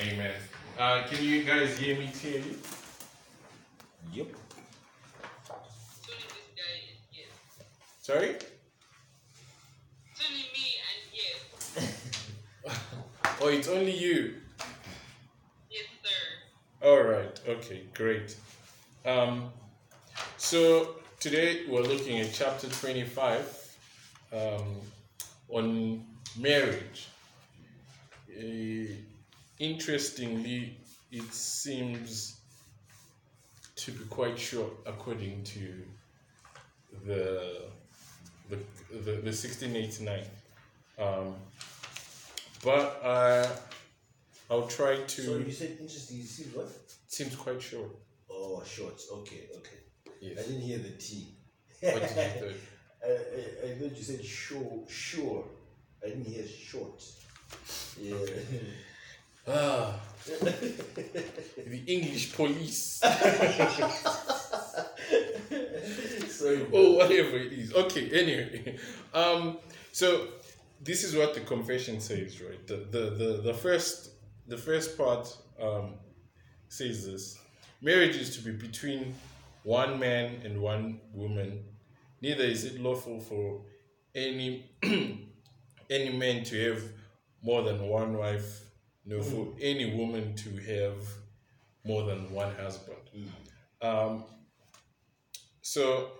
Amen. Uh, can you guys hear me clearly? Yep. Only this guy yes. Sorry? It's only me and yes. Oh, it's only you. Yes, sir. All right. Okay. Great. Um, so today we're looking at chapter twenty-five um, on marriage. Uh, interestingly, it seems to be quite short according to the the the, the sixteen eighty nine. Um, but uh, I'll try to. So you said interesting. You see what? seems quite short. Oh, shorts. Okay, okay. Yes. I didn't hear the T. What did you? I, I, I thought you said sure, sure. I didn't hear short. Yeah. Ah, the English police. Sorry. oh, whatever it is. Okay. Anyway, um, so this is what the confession says, right? The the the, the first the first part um, says this: marriage is to be between one man and one woman. Neither is it lawful for any any man to have more than one wife, nor for any woman to have more than one husband. Um, so,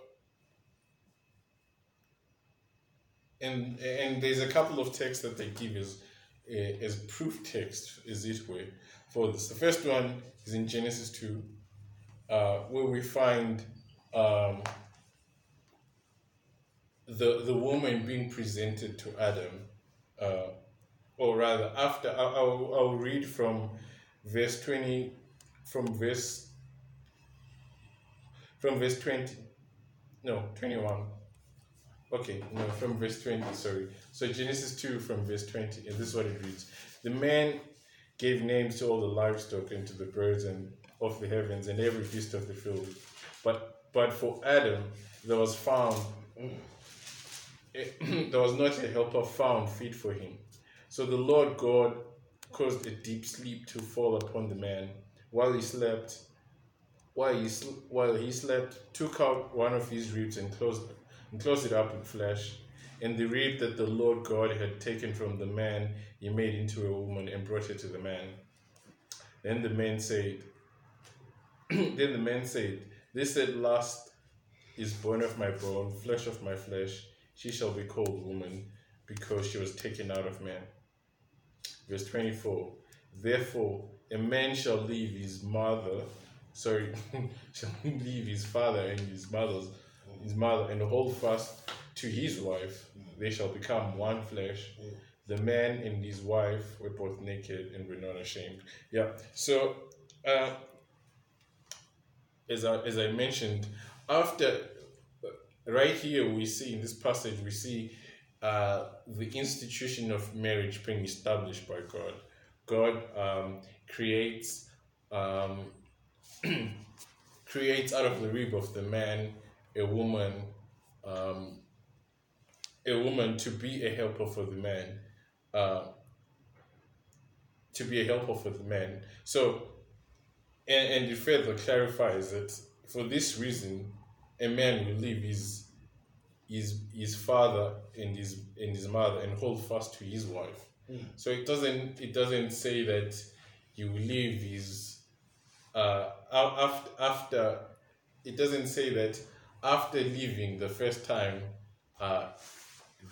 and and there's a couple of texts that they give as uh, as proof text, as it were, for this. The first one is in Genesis two, uh, where we find um, the the woman being presented to Adam, uh, or rather, after I'll, I'll read from verse twenty, from verse from verse 20 no 21 okay no from verse 20 sorry. So genesis 2 from verse 20 and this is what it reads. The man gave names to all the livestock and to the birds and of the heavens and every beast of the field. But but for adam there was found there was not a helper found fit for him so the lord god caused a deep sleep to fall upon the man while he slept while he, sl- while he slept, took out one of his ribs and closed, and closed it up with flesh. And the rib that the Lord God had taken from the man, he made into a woman and brought it to the man. Then the man said, Then the man said, This at last is bone of my bone, flesh of my flesh. She shall be called woman, because she was taken out of man. Verse 24 Therefore, a man shall leave his mother, sorry, shall leave his father and his mother's his mother and hold fast to his wife. They shall become one flesh. The man and his wife were both naked and were not ashamed. Yeah. So, uh, as I, as I mentioned, after right here we see in this passage we see uh, the institution of marriage being established by God. God um, creates um, creates out of the rib of the man a woman, um, a woman to be a helper for the man, uh, to be a helper for the man. So, and, and it further clarifies that for this reason, a man will leave his his his father and his and his mother and hold fast to his wife. So it doesn't it doesn't say that will leave his uh after after it doesn't say that after leaving the first time uh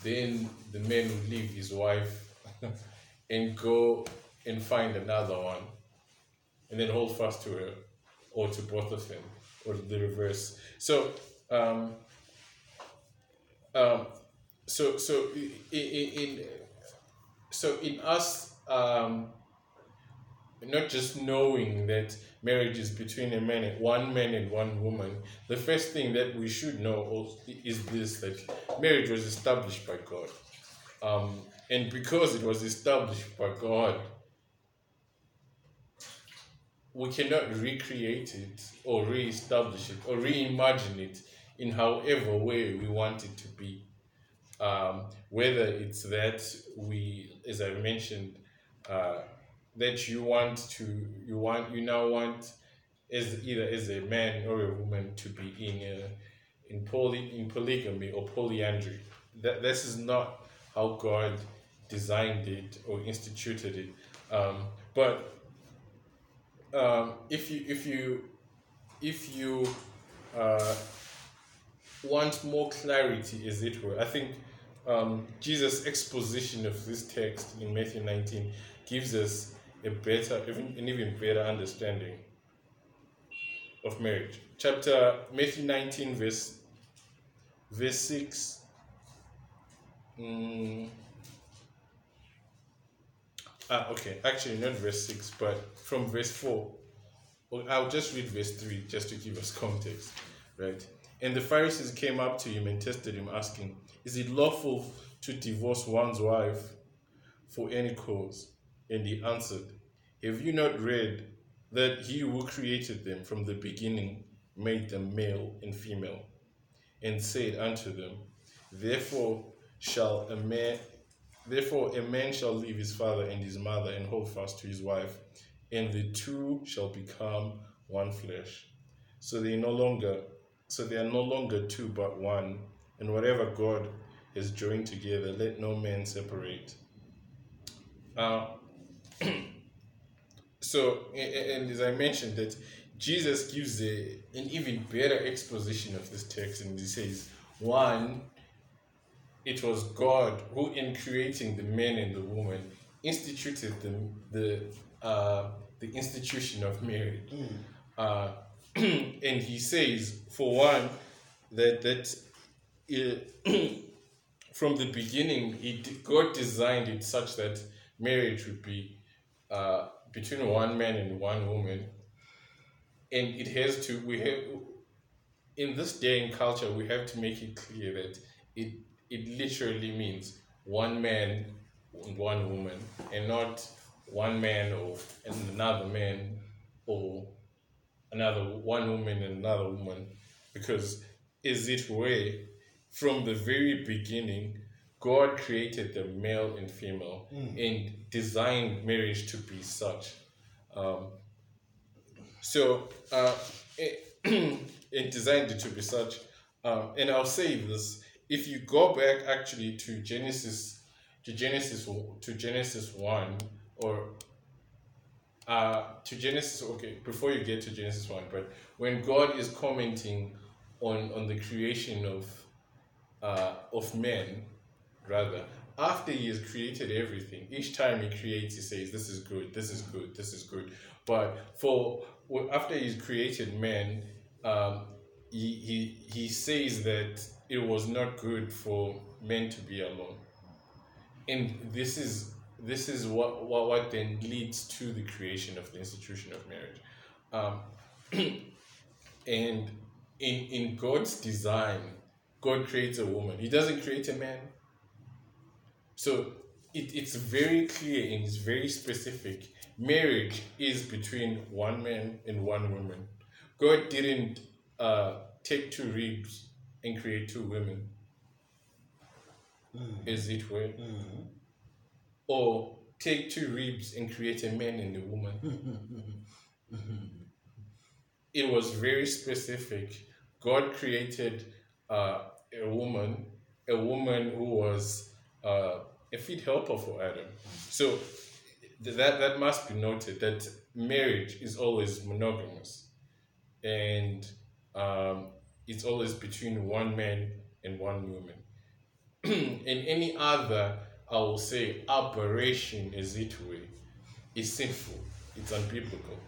then the man will leave his wife and go and find another one and then hold fast to her or to both of them or the reverse so um um so so i- i- i- in so in us um not just knowing that marriage is between a man and one man and one woman the first thing that we should know is this that marriage was established by god. Um, and because it was established by god we cannot recreate it or re-establish it or reimagine it in however way we want it to be um, whether it's that we as i mentioned uh, that you want to you want you now want as either as a man or a woman to be in a, in poly in polygamy or polyandry. That this is not how God designed it or instituted it. Um, but um, if you if you if you uh, want more clarity, as it were, I think um, Jesus' exposition of this text in Matthew 19 gives us a better, even an even better understanding of marriage. Chapter Matthew 19, verse verse 6. Mm, ah, okay, actually, not verse 6, but from verse 4. I'll just read verse 3 just to give us context, right? And the Pharisees came up to him and tested him, asking, Is it lawful to divorce one's wife for any cause? And he answered, Have you not read that he who created them from the beginning made them male and female? And said unto them, Therefore shall a man therefore a man shall leave his father and his mother and hold fast to his wife, and the two shall become one flesh. So they no longer so they are no longer two but one, and whatever God has joined together, let no man separate. Uh, so, and as I mentioned, that Jesus gives a, an even better exposition of this text, and he says, one, it was God who, in creating the man and the woman, instituted the the uh, the institution of marriage. Uh, and he says, for one, that that uh, from the beginning, God designed it such that marriage would be uh, between one man and one woman, and it has to. We have in this day and culture, we have to make it clear that it it literally means one man and one woman, and not one man or and another man or another one woman and another woman because is it were from the very beginning god created the male and female and designed marriage to be such? Um, so uh, it designed it to be such. Um, and i'll say this if you go back actually to genesis to genesis to genesis 1 or uh, to Genesis, okay, before you get to Genesis 1, but when God is commenting on, on the creation of, uh, of men, rather, after he has created everything, each time he creates, he says, This is good, this is good, this is good. But for after he's created man, um, he, he, he says that it was not good for men to be alone. And this is this is what, what what then leads to the creation of the institution of marriage. Um, and in in god's design god creates a woman. He doesn't create a man. So it, it's very clear and it's very specific. Marriage is between one man and one woman. God didn't uh, take two ribs and create two women. As it were or take two ribs and create a man and a woman. it was very specific. God created uh, a woman, a woman who was uh, a fit helper for Adam. So that that must be noted that marriage is always monogamous, and um, it's always between one man and one woman. and any other I will say aberration as it were is sinful. It's unbiblical.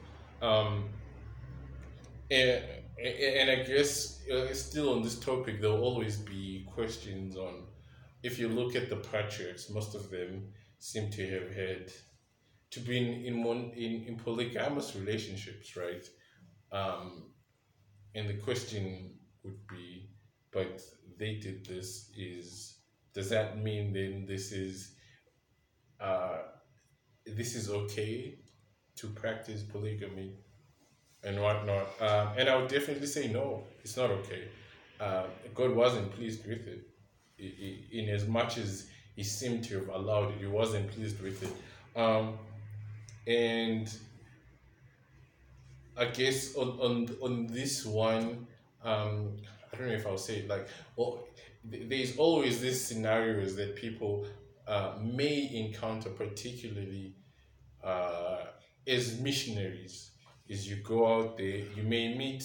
Um, and, and I guess uh, still on this topic, there will always be questions on. If you look at the patriarchs, most of them seem to have had to be in in one in, in polygamous relationships, right? Um, and the question would be, but they did this is does that mean then this is uh, this is okay to practice polygamy and whatnot? Uh, and I would definitely say no, it's not okay. Uh, God wasn't pleased with it. In as much as He seemed to have allowed it, He wasn't pleased with it. Um, and I guess on on on this one, um, I don't know if I'll say it like, well, there's always these scenarios that people uh, may encounter, particularly uh, as missionaries. Is you go out there, you may meet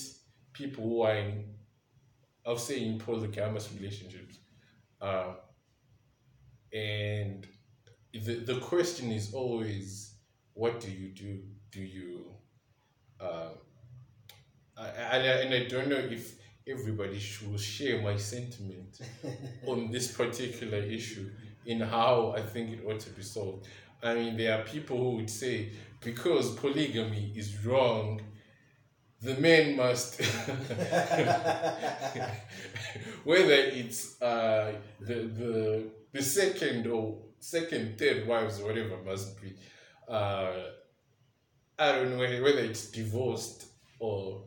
people who are in, I'll say, in polygamous relationships, uh, and the the question is always, what do you do? Do you um, I, I, and I don't know if everybody should share my sentiment on this particular issue in how I think it ought to be solved. I mean, there are people who would say because polygamy is wrong, the man must, whether it's uh, the the the second or second, third wives, or whatever must be. Uh, I don't know whether whether it's divorced or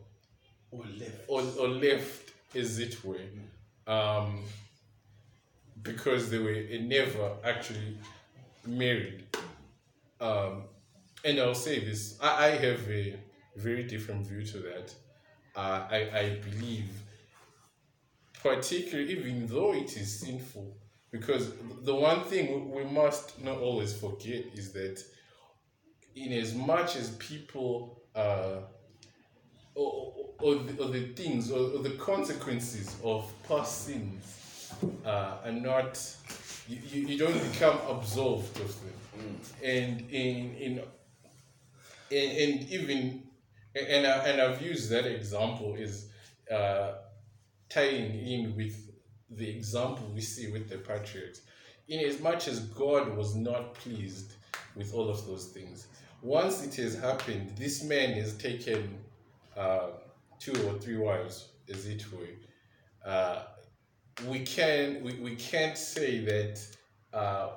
or left. or, or left, as it were, um, because they were never actually married. Um, and I'll say this: I, I have a very different view to that. Uh, I I believe, particularly even though it is sinful, because the one thing we must not always forget is that in as much as people uh, or, the, or the things or, or the consequences of past sins uh, are not you, you, don't become absolved of them. And in in and, and even and I, and I've used that example is uh, tying in with the example we see with the patriarchs in as much as God was not pleased with all of those things once it has happened this man has taken uh, two or three wives as it were uh, we can we, we can't say that uh,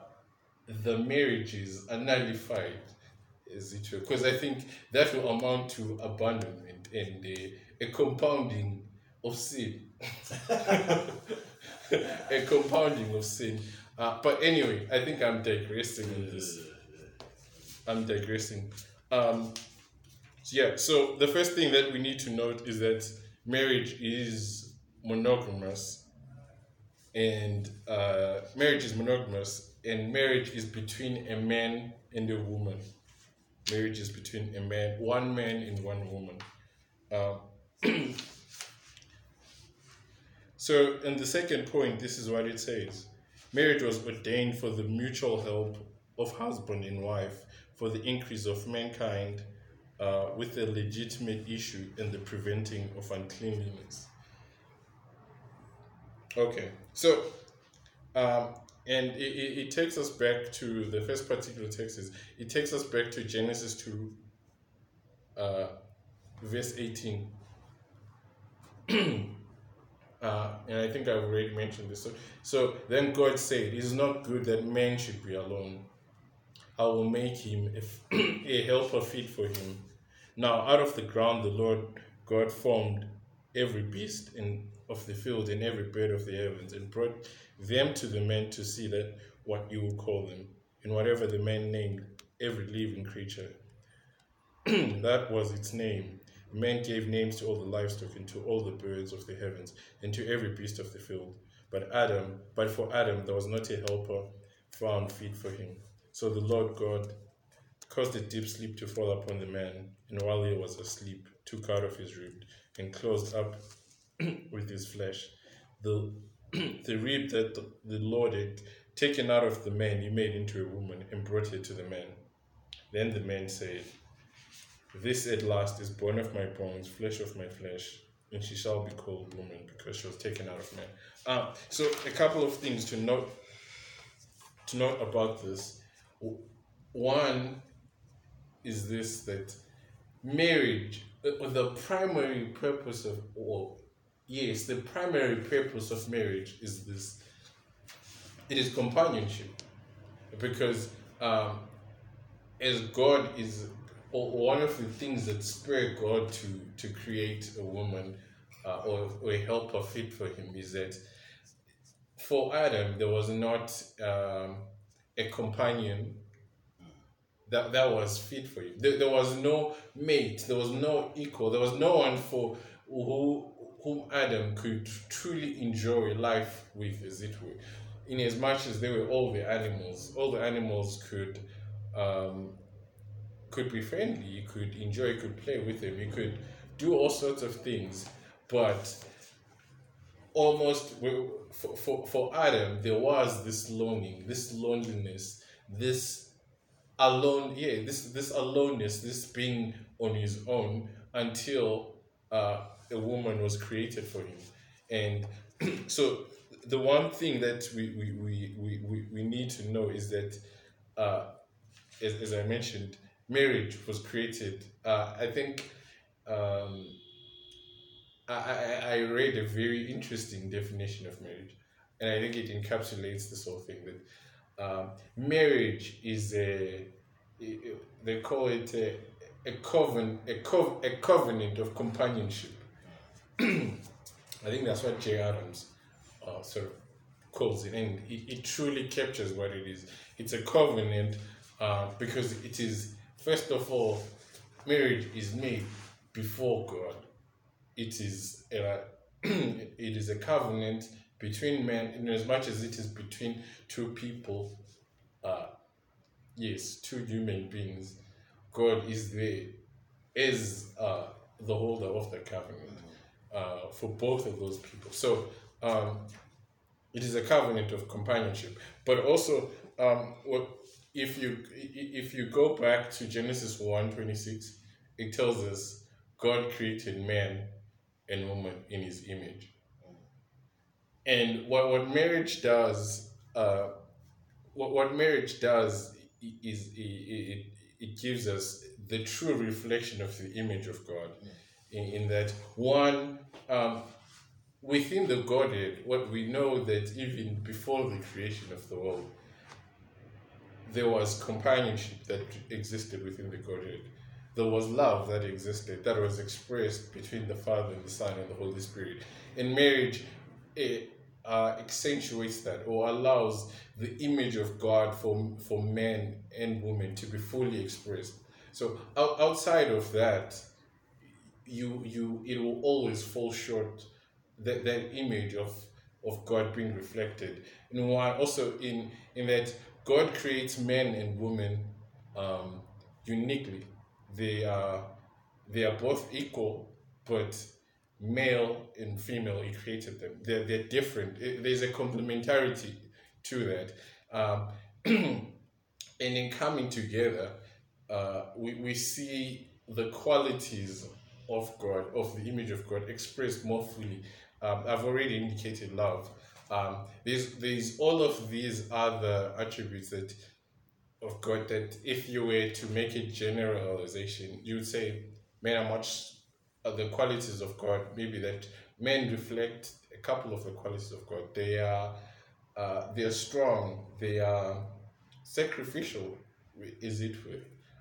the marriages are nullified as it were because I think that will amount to abandonment and a, a compounding of sin. A compounding of sin. Uh, but anyway I think I'm digressing in this. I'm digressing. Um, yeah so the first thing that we need to note is that marriage is monogamous and uh, marriage is monogamous and marriage is between a man and a woman. Marriage is between a man one man and one woman. Um, so in the second point this is what it says. Marriage was ordained for the mutual help of husband and wife for the increase of mankind uh, with a legitimate issue in the preventing of uncleanliness Okay, so um, and it, it, takes us back to the first particular text is it takes us back to Genesis two, uh, verse eighteen. uh, and I think I've already mentioned this. So, so then God said, "It is not good that man should be alone. I will make him a helper fit for him." Now, out of the ground, the Lord God formed every beast in, of the field and every bird of the heavens and brought them to the man to see that what you will call them. And whatever the man named every living creature, that was its name. Man gave names to all the livestock and to all the birds of the heavens and to every beast of the field. But Adam, but for Adam there was not a helper found fit for him. So the Lord God caused a deep sleep to fall upon the man, and while he was asleep, took out of his rib and closed up with his flesh the the rib that the, the Lord had taken out of the man, he made into a woman and brought it to the man. Then the man said, This at last is bone of my bones, flesh of my flesh, and she shall be called woman because she was taken out of man. Um, so a couple of things to note to note about this. One is this that marriage, uh, the primary purpose of, or yes, the primary purpose of marriage is this it is companionship. Because um, as God is, one of the things that spurred God to, to create a woman uh, or, or a helper fit for him is that for Adam, there was not um, a companion that that was fit for you. There, there was no mate. There was no equal. There was no one for who whom Adam could truly enjoy life with, as it were. In as much as they were all the animals, all the animals could um, could be friendly. You could enjoy. You could play with them. You could do all sorts of things, but almost for, for, for Adam, there was this longing, this loneliness, this alone, yeah, this this aloneness, this being on his own until uh, a woman was created for him. And so the one thing that we, we, we, we, we, need to know is that, uh, as, as I mentioned, marriage was created. Uh, I think um, I, I, I read a very interesting definition of marriage, and I think it encapsulates this whole thing that um, marriage is a, they call it a, a covenant, a, a covenant of companionship. I think that's what Jay Adams uh, sort of calls it, and it, it truly captures what it is. It's a covenant uh, because it is, first of all, marriage is made before God. It is a, it is a covenant between men, in as much as it is between two people. Uh, yes, two human beings. God is there as uh, the holder of the covenant uh, for both of those people. So um, it is a covenant of companionship. But also, um, what if you if you go back to Genesis one twenty six, it tells us God created man and woman in His image. And what what marriage does, uh, what what marriage does is it, it, it gives us the true reflection of the image of God. In, in that one um, within the Godhead, what we know that even before the creation of the world, there was companionship that existed within the Godhead. There was love that existed, that was expressed between the Father and the Son and the Holy Spirit. In marriage, it uh, accentuates that or allows the image of God for, for men and women to be fully expressed. So out, outside of that, you you it will always fall short that, that image of of God being reflected. And why also in in that God creates men and women um, uniquely. They are they are both equal, but male and female. He created them. They're they're different. It- there's a complementarity to that. Um, and in coming together, uh, we, we see the qualities of God, of the image of God, expressed more fully. Um, I've already indicated love. Um, there's there's all of these other attributes that of God that if you were to make a generalization, you would say men are much uh, the qualities of God. Maybe that men reflect a couple of the qualities of God. They are uh, they are strong. They are sacrificial. Is it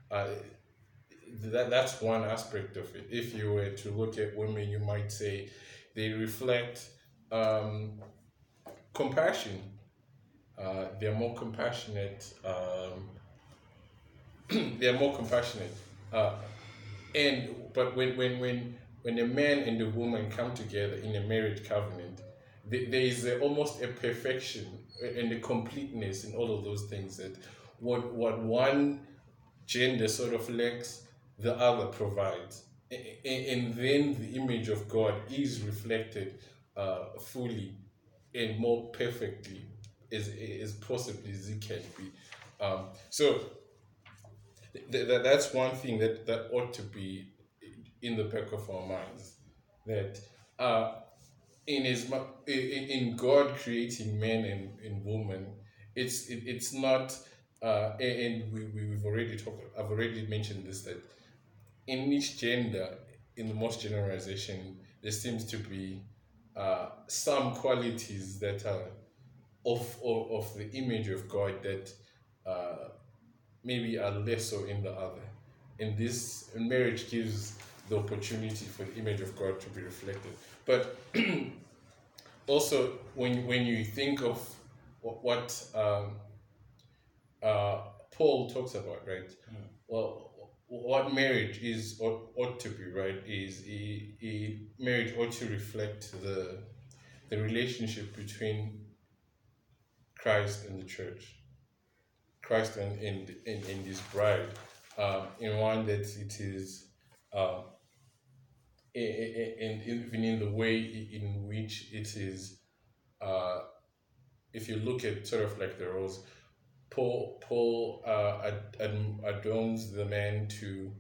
uh, that that's one aspect of it. If you were to look at women, you might say they reflect um, compassion. Uh, they're more compassionate. Um, they're more compassionate. Uh, and but when when when when a man and a woman come together in a marriage covenant, there, is a, almost a perfection and a completeness in all of those things that what what one gender sort of lacks, the other provides. And then the image of God is reflected uh, fully and more perfectly as, as possibly as it can be. Um, so th- th- that's one thing that, that ought to be in the back of our minds. That uh, in his in, God creating men and, and woman, it's it, it's not uh, and we- we've already talked I've already mentioned this that in each gender, in the most generalization, there seems to be uh, some qualities that are of, of, of the image of God that uh, maybe are less so in the other. And this marriage gives the opportunity for the image of God to be reflected. But also, when, when you think of what, what um, uh, Paul talks about, right? Well, what marriage is ought, ought to be, right? Is a, a marriage ought to reflect the the relationship between Christ and the church, Christ and and, and, and his bride, um, in one that it is. Um, and even in the way in which it is uh, if you look at sort of like the roles paul paul uh, ad, ad, adorns the man to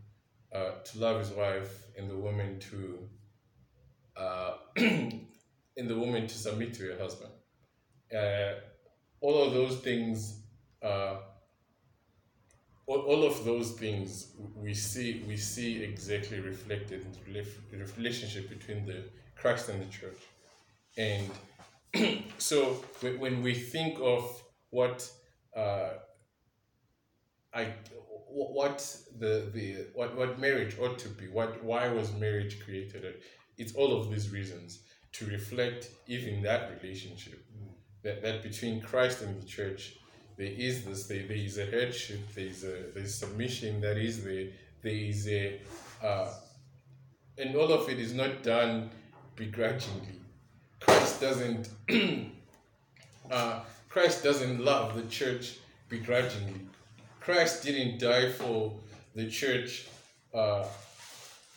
uh, to love his wife and the woman to uh, and the woman to submit to her husband. Uh, all of those things uh, all, all of those things we see we see exactly reflected in the relationship between the Christ and the church, and so when, we think of what uh, I what the the what, what marriage ought to be, what why was marriage created? It's all of these reasons to reflect even that relationship that, that between Christ and the church there is this there, there is a headship there is a there's submission that is there there is a uh, and all of it is not done begrudgingly. Christ doesn't uh, christ doesn't love the church begrudgingly. Christ didn't die for the church uh,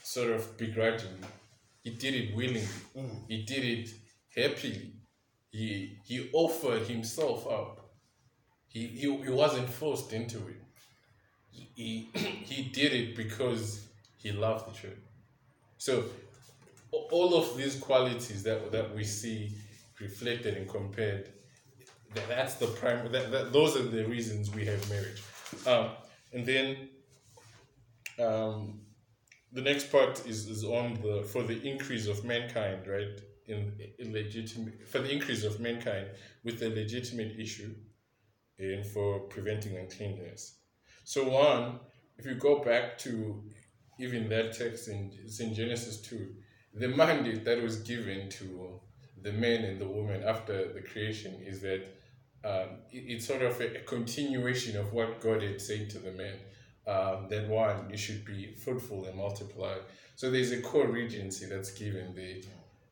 sort of begrudgingly. He did it willingly. He did it happily. He he offered himself up he, he, he wasn't forced into it. He, he, did it because he loved the church. So all of these qualities that, that we see reflected and compared, that, that's the prime, that, that, those are the reasons we have marriage. Um, and then um, the next part is, is on the, for the increase of mankind, right? In, in legitimate, for the increase of mankind with the legitimate issue and for preventing uncleanness. So one, if you go back to even that text in in Genesis two, the mandate that was given to the man and the woman after the creation is that um, it- it's sort of a, a continuation of what God had said to the man. Um, that one, you should be fruitful and multiply. So there's a co-regency that's given. The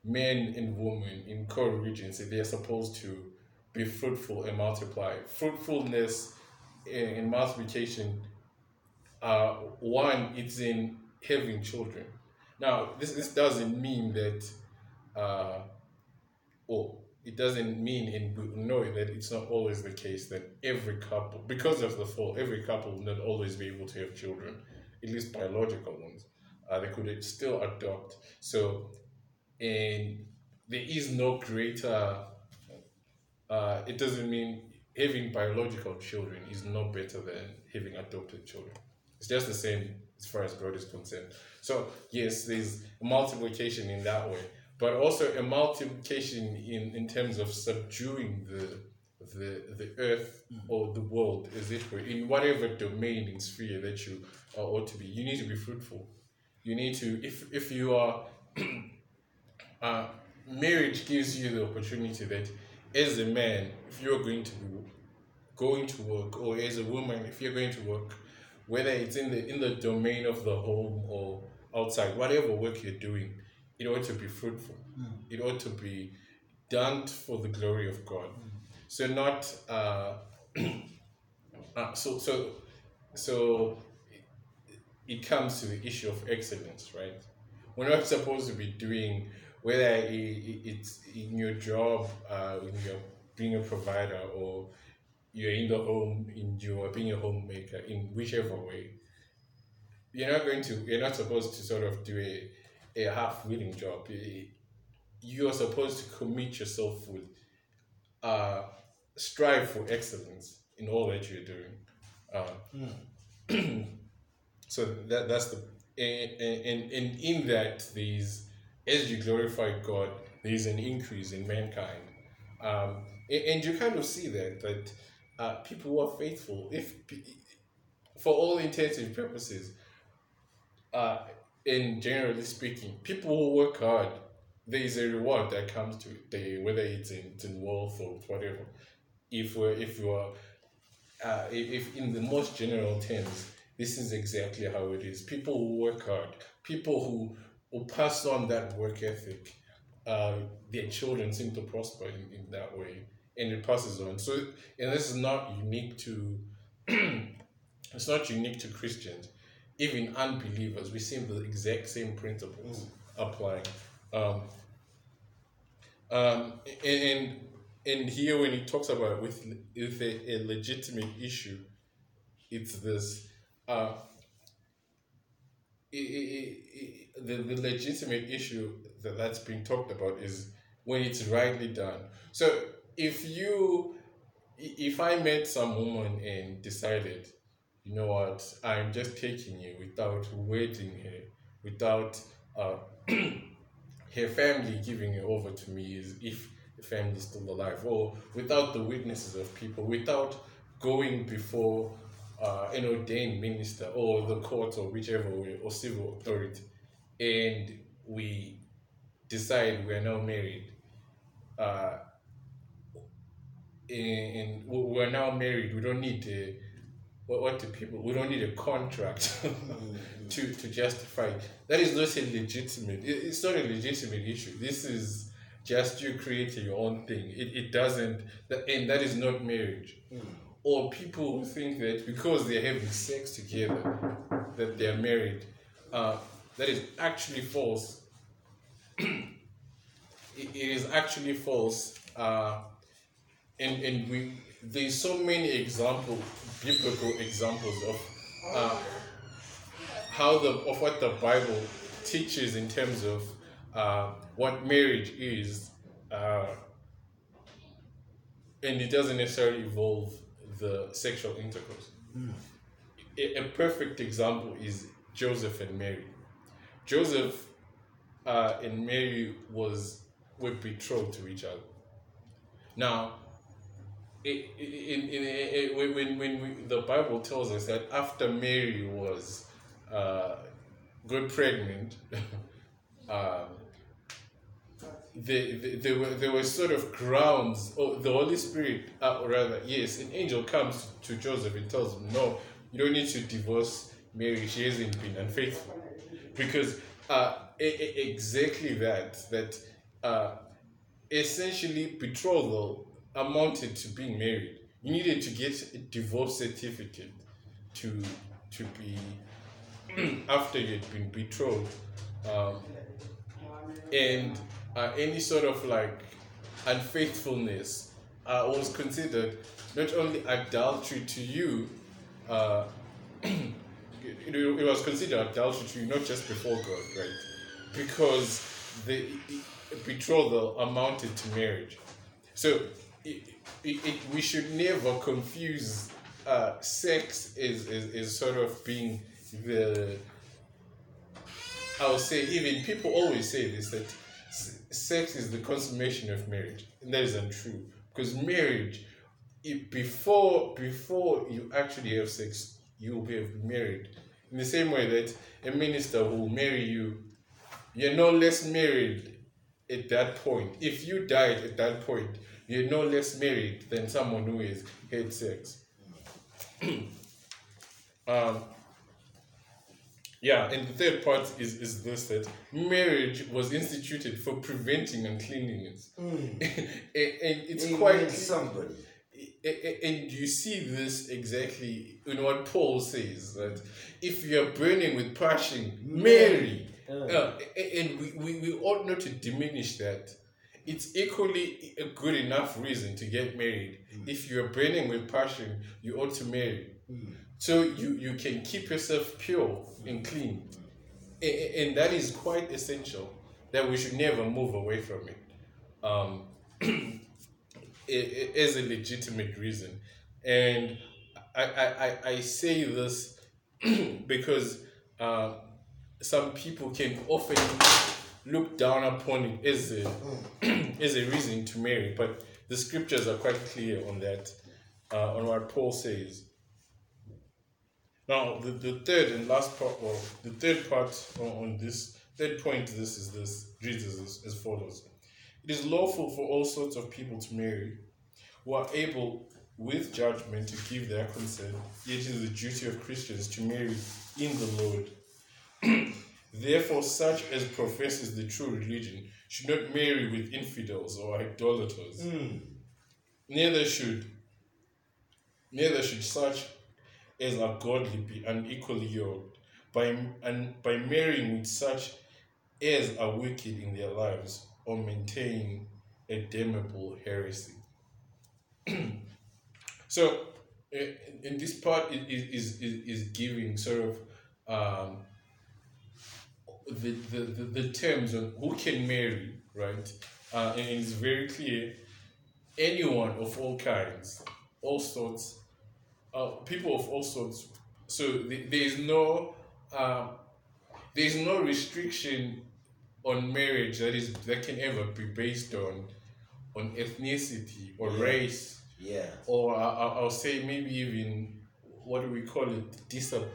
men and women in co-regency, they're supposed to be fruitful and multiply. Fruitfulness and, multiplication, uh, one, it's in having children. Now, this, this doesn't mean that, uh, oh, it doesn't mean, and know that it's not always the case that every couple, because of the fall, every couple will not always be able to have children, at least biological ones. Uh, they could still adopt. So, and there is no greater uh, it doesn't mean having biological children is no better than having adopted children. It's just the same as far as God is concerned. So yes, there's multiplication in that way, but also a multiplication in, in terms of subduing the the the earth or the world, as it were, in whatever domain and sphere that you are ought to be. You need to be fruitful. You need to if if you are uh, marriage gives you the opportunity that as a man, if you're going to be going to work, or as a woman, if you're going to work, whether it's in the in the domain of the home or outside, whatever work you're doing, it ought to be fruitful. It ought to be done for the glory of God. So not uh, uh, so so so it comes to the issue of excellence, right? We're not supposed to be doing whether it's in your job, uh, when you're being a provider, or you're in the home, in you are being a homemaker, in whichever way. You're not going to. You're not supposed to sort of do a, a half-willing job. You- are supposed to commit yourself with, uh, strive for excellence in all that you're doing. Uh, so that that's the and, and and in that there's as you glorify God, there's an increase in mankind, um, and, and you kind of see that that uh, people who are faithful, if for all intents and purposes, uh, and generally speaking, people who work hard, there is a reward that comes to it. They, whether it's in, it's in wealth or whatever. If we're if you are uh, if, in the most general terms, this is exactly how it is. People who work hard, people who who pass on that work ethic, uh, their children seem to prosper in, in that way, and it passes on. So, and this is not unique to. it's not unique to Christians. Even unbelievers, we see the exact same principles applying. Um, um, and and here when he talks about with with a, a legitimate issue, it's this. Uh, the, the legitimate issue that that's being talked about is when it's rightly done. So if you, if I met some woman and decided, you know what, I'm just taking you without waiting her, without uh, her family giving her over to me, is if the family is still alive, or without the witnesses of people, without going before uh, an ordained minister or the court or whichever way, or civil authority, and we decide we are now married. Uh, and we're now married. We don't need a, what, what do people? We don't need a contract to to justify. That is not a legitimate. it- It's not a legitimate issue. This is just you creating your own thing. It, it doesn't. And that is not marriage. Or people who think that because they're having sex together, that they're married. Uh, that is actually false. it, is actually false. Uh, and and we there's so many example biblical examples of uh, how the of what the Bible teaches in terms of uh, what marriage is, uh, and it doesn't necessarily involve the sexual intercourse. A, a perfect example is Joseph and Mary. Joseph uh, and Mary was were betrothed to each other. Now, in, in, in, when, when, when we, the Bible tells us that after Mary was uh, got pregnant, um, they, they, they were, there were sort of grounds, or the Holy Spirit, uh, or rather, yes, an angel comes to Joseph and tells him, No, you don't need to divorce Mary, she hasn't been unfaithful. Because uh, exactly that, that uh, essentially betrothal amounted to being married. You needed to get a divorce certificate to to be after you'd been betrothed, um, and uh, any sort of like unfaithfulness uh, was considered not only adultery to you. Uh, it, it was considered adultery to you not just before God, right? Because the betrothal amounted to marriage. So it, it, we should never confuse uh, sex is, is, is sort of being the I would say even people always say this that sex is the consummation of marriage, and that is untrue because marriage, it, before before you actually have sex, you will be married. In the same way that a minister will marry you, you're no less married at that point. If you died at that point, you're no less married than someone who has had sex. um, yeah, and the third part is, is this that marriage was instituted for preventing uncleanliness. and, and it's Amen, quite somebody. and you see this exactly in what Paul says that if you're burning with passion, marry. Uh. Uh, and we, we, we ought not to diminish that. It's equally a good enough reason to get married. If you're burning with passion, you ought to marry. So you, you can keep yourself pure and clean. A- a- And that is quite essential that we should never move away from it. Um, as a legitimate reason. And I, I, I, I say this because uh, some people can often look down upon it as a, as a reason to marry, but the scriptures are quite clear on that, uh, on what Paul says. Now, the, the third and last part, or the third part on, this, third point this is this, Jesus as, as follows. It is lawful for all sorts of people to marry who are able with judgment to give their consent, yet it is the duty of Christians to marry in the Lord. Therefore, such as professes the true religion should not marry with infidels or idolaters. Mm. Neither should neither should such as are godly be unequally yoked by and by marrying with such as are wicked in their lives or maintain a damnable heresy. so, eh, in this part, is is is giving sort of um, the, the, the, the terms on who can marry, right? Uh, and it's very clear anyone of all kinds, all sorts, uh, people of all sorts. So th- there is no uh, there is no restriction on marriage that is that can ever be based on on ethnicity or Yeah. race Yeah. or I- I- I'll say maybe even what do we call it disab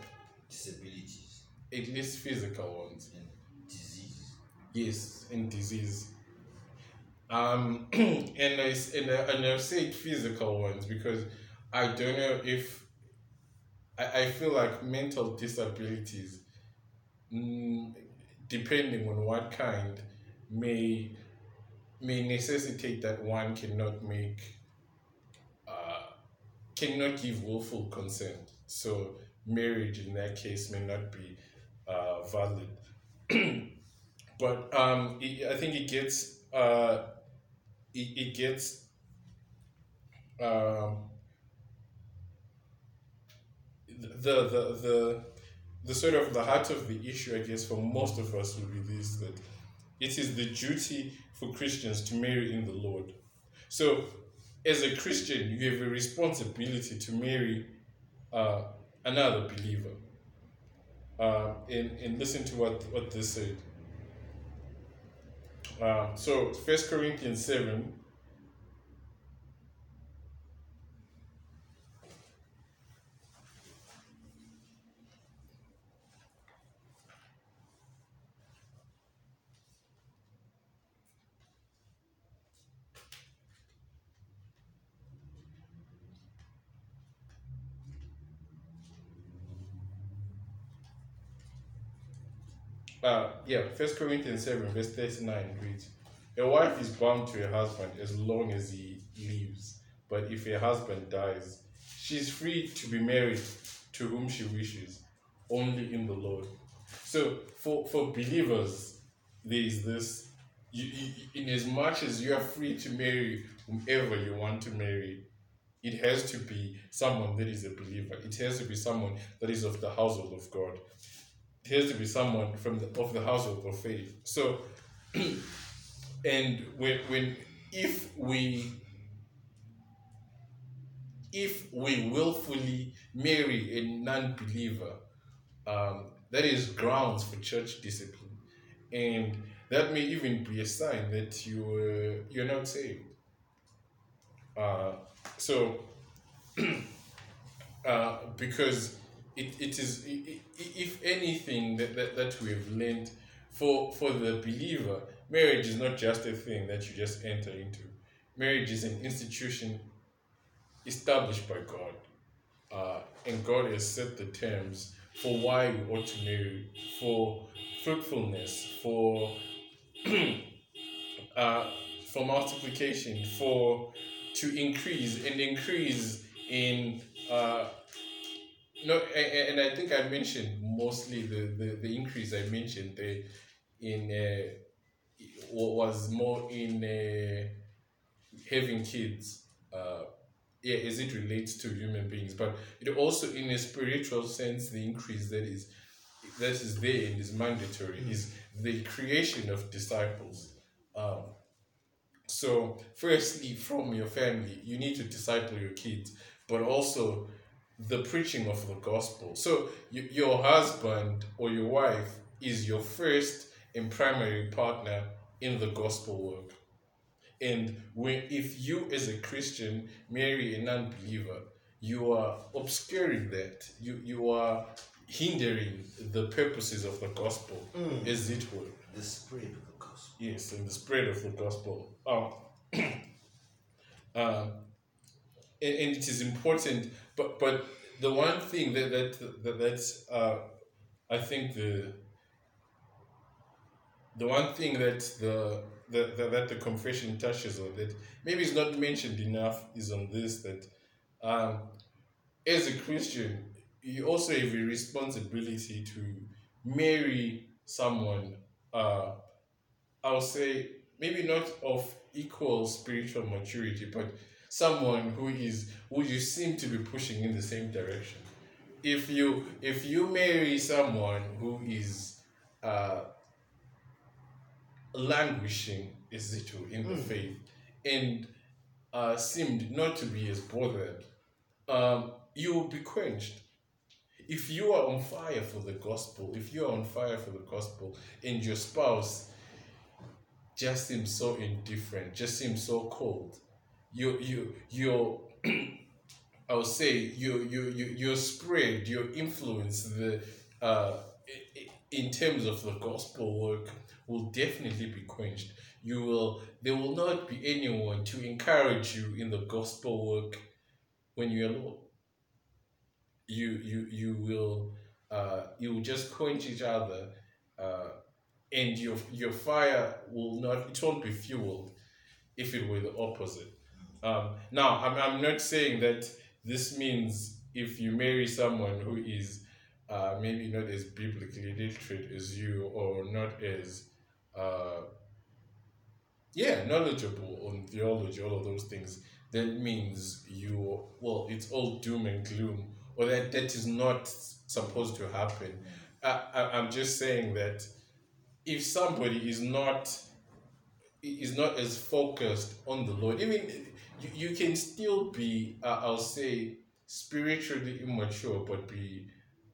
Disabilities at least physical ones and disease. yes and disease um and I and, I, and I've said physical ones because I don't know if I, I feel like mental disabilities mm, depending on what kind may may necessitate that one cannot make uh, cannot give willful consent. So marriage in that case may not be uh, valid. But um, it, I think it gets uh, it, it gets um, the, the the the sort of the heart of the issue, I guess, for most of us would be this that it is the duty for Christians to marry in the Lord. So, as a Christian, you have a responsibility to marry uh, another believer. Uh, and, and listen to what, what this said. Uh, so, First Corinthians 7, Uh, yeah, First Corinthians 7, verse 39 reads, A wife is bound to her husband as long as he lives, but if her husband dies, she is free to be married to whom she wishes, only in the Lord. So, for, for believers, there is this, you, you, in as much as you are free to marry whomever you want to marry, it has to be someone that is a believer. It has to be someone that is of the household of God it has to be someone from the of the household of faith. So, and when when if we if we willfully marry a non-believer, um, that is grounds for church discipline, and that may even be a sign that you uh, you're not saved. Uh, so, uh, because it, it is i- i- if anything that, that, that we have learned for for the believer marriage is not just a thing that you just enter into. Marriage is an institution established by god uh, and god has set the terms for why we ought to marry for fruitfulness for uh, for multiplication for to increase and increase in uh, no, a- a- and I think I mentioned mostly the, the, the increase I mentioned there in uh, wa- was more in uh, having kids, uh, yeah, as it relates to human beings, but it also in a spiritual sense, the increase that is that is there and is mandatory is the creation of disciples. Um, so, firstly, from your family, you need to disciple your kids, but also the preaching of the gospel. So, y- your husband or your wife is your first and primary partner in the gospel work. And when, if you, as a Christian, marry a non believer, you are obscuring that. You, you are hindering the purposes of the gospel, Mm. as it were. The spread of the gospel. Yes, and the spread of the gospel. Um, um, and, and it is important. But but the one thing that that, that that's uh, I think the the one thing that the that, that, that the confession touches on that maybe is not mentioned enough is on this that um, as a Christian you also have a responsibility to marry someone uh, I'll say maybe not of equal spiritual maturity but someone who is who you seem to be pushing in the same direction if you if you marry someone who is uh, languishing is it true in the Mm. faith and uh, seemed not to be as bothered um, you will be quenched if you are on fire for the gospel if you are on fire for the gospel and your spouse just seems so indifferent just seems so cold you you you're I would say your your your your spread, your influence, the uh, in terms of the gospel work will definitely be quenched. You will there will not be anyone to encourage you in the gospel work when you're alone. You you you will uh, you will just quench each other, uh, and your your fire will not it won't be fueled if it were the opposite. Um, now, I'm, I'm not saying that this means if you marry someone who is uh, maybe not as biblically literate as you or not as, uh, yeah, knowledgeable on theology, all of those things, that means you, well, it's all doom and gloom, or that that is not supposed to happen. I, I, I'm just saying that if somebody is not is not as focused on the Lord. Even you, you can still be, uh, I'll say, spiritually immature, but be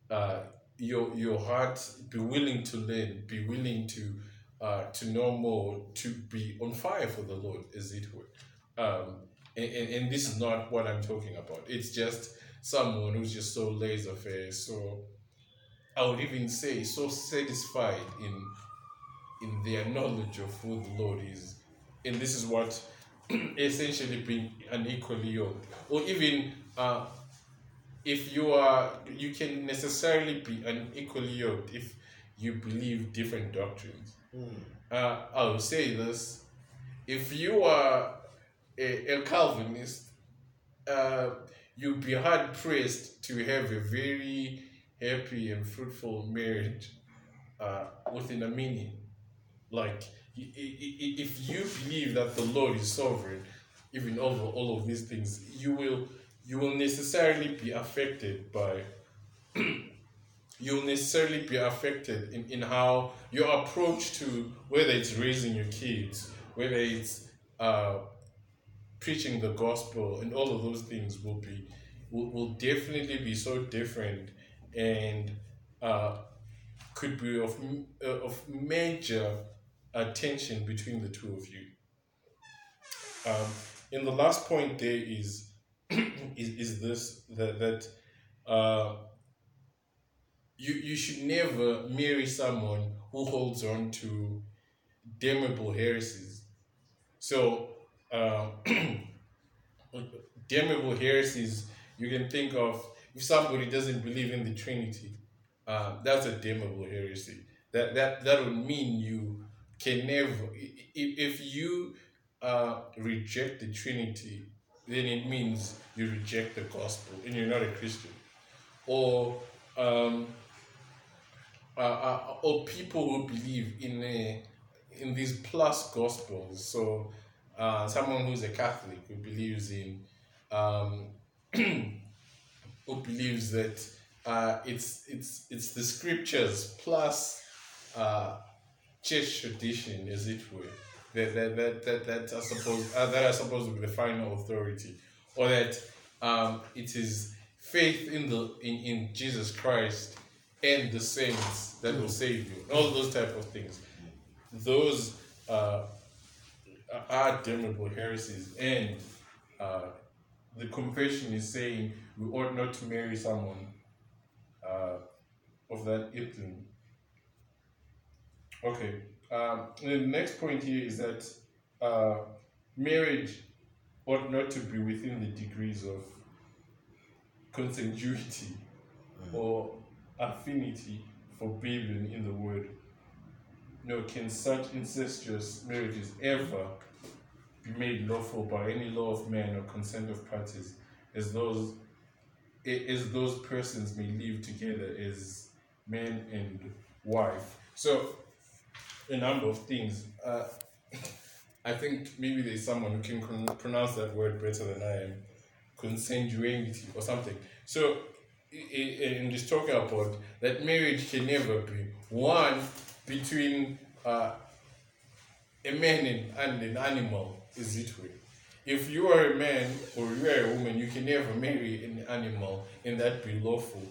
uh, your your heart be willing to learn, be willing to uh, to know more, to be on fire for the Lord, as it were. Um, and, and, this is not what I'm talking about. It's just someone who's just so laser faced, so I would even say so satisfied in in their knowledge of who the Lord is. And this is what essentially being unequally yoked. Or even uh, if you are, you can necessarily be unequally yoked if you believe different doctrines. Mm. Uh, I'll say this if you are a, a Calvinist, uh, you'd be hard pressed to have a very happy and fruitful marriage uh, with an Arminian. Like, i- i- i- if you believe that the Lord is sovereign, even over all of these things, you will you will necessarily be affected by you'll necessarily be affected in, in how your approach to whether it's raising your kids, whether it's uh, preaching the gospel, and all of those things will be will, will definitely be so different and uh, could be of uh, of major uh, tension between the two of you. Um, and the last point there is is, is this that that uh, you you should never marry someone who holds on to damnable heresies. So uh, damnable heresies you can think of if somebody doesn't believe in the Trinity, uh, that's a damnable heresy. That that that would mean you can never i- i- if you uh, reject the Trinity, then it means you reject the gospel and you're not a Christian. Or um, uh, uh, or people who believe in a, in these plus gospels. So uh, someone who's a Catholic who believes in um, who believes that uh, it's it's it's the scriptures plus uh, church tradition, as it were, that that that that, that are supposed uh, that are supposed to be the final authority, or that um, it is faith in the in, in Jesus Christ and the saints that will save you. All those type of things. Those uh, are damnable heresies, and uh, the confession is saying we ought not to marry someone uh, of that ilk. Okay. Um, the next point here is that uh, marriage ought not to be within the degrees of consanguinity or affinity forbidden in the word. Nor can such incestuous marriages ever be made lawful by any law of man or consent of parties, as those as those persons may live together as man and wife. So, a number of things. Uh, I think maybe there's someone who can con- pronounce that word better than I am. Consanguinity or something. So, in this talking about that marriage can never be one between uh, a man and, and an animal, is it way? If you are a man or you are a woman, you can never marry an animal and that be lawful.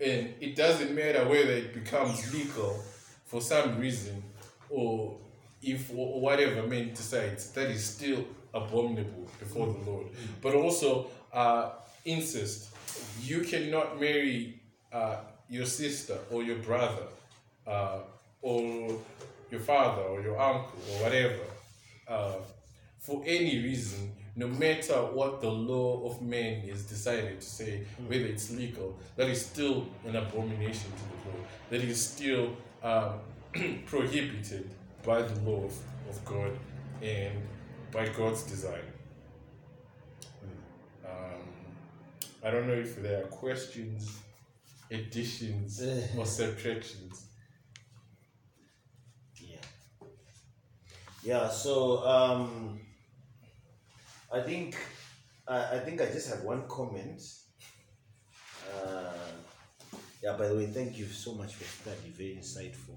And it doesn't matter whether it becomes legal for some reason or if or whatever man decides, that is still abominable before the Lord. But also, uh, incest. You cannot marry uh, your sister or your brother uh, or your father or your uncle or whatever uh, for any reason, no matter what the law of man is decided to say, whether it's legal, that is still an abomination to the Lord. That is still um, prohibited by the law of, God and by God's design. Um, I don't know if there are questions, additions, or subtractions. Yeah. Yeah. So um, I think I, I think I just have one comment. Uh, yeah. By the way, thank you so much for study. Very insightful.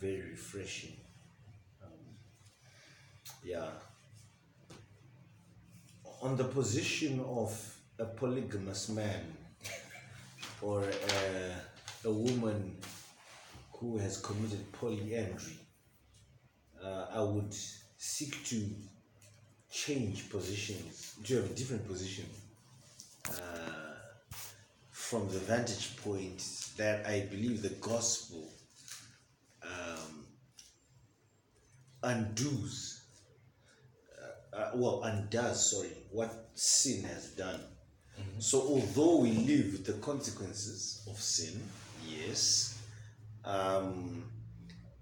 Very refreshing. Um, yeah. On the position of a polygamous man or a, a woman who has committed polyandry, uh, I would seek to change positions, to have a different position uh, from the vantage point that I believe the gospel um, undoes, uh, uh, well, undoes, sorry, what sin has done. So, although we live with the consequences of sin, yes, um,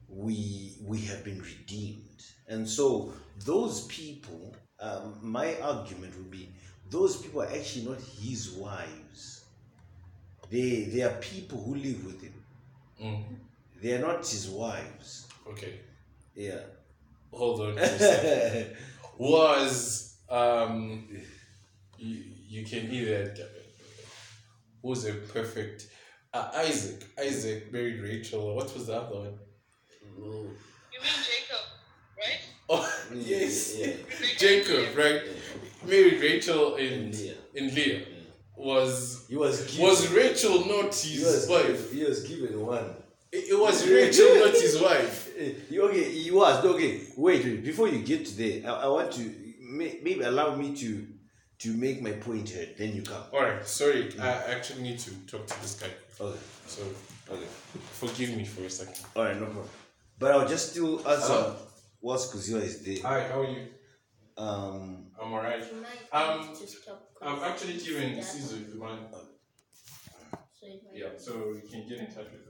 we we have been redeemed, and so those people. Um, my argument would be those people are actually not his wives. They they are people who live with him. Mm, They are not his wives. okay, Yeah. hold on. for a second. Was um, you, you can either was a perfect uh, Isaac. Isaac married Rachel. What was the other one? You mean Jacob, right? Oh yes, Yeah. Jacob, right? Married Rachel and Leah. and Leah. Was He was given, was Rachel not he his was wife? given, he was given one. It, it was Rachel, not his wife. You- Okay, he was okay. Wait, wait. Before you get to there, I, I want to may, maybe allow me to to make my point here. Then you come. All right, sorry. I actually need to talk to this guy. Okay. So Okay. forgive me for a second. All right, no problem. But I'll just still answer Hello? whilst Kuzima is there. Hi, how are you? Um. I'm alright. Um, need to stop I'm actually giving that- Caesar the man. So it might- Yeah, so you can get in touch with her.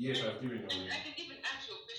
Yes, I've given her. I can even answer your question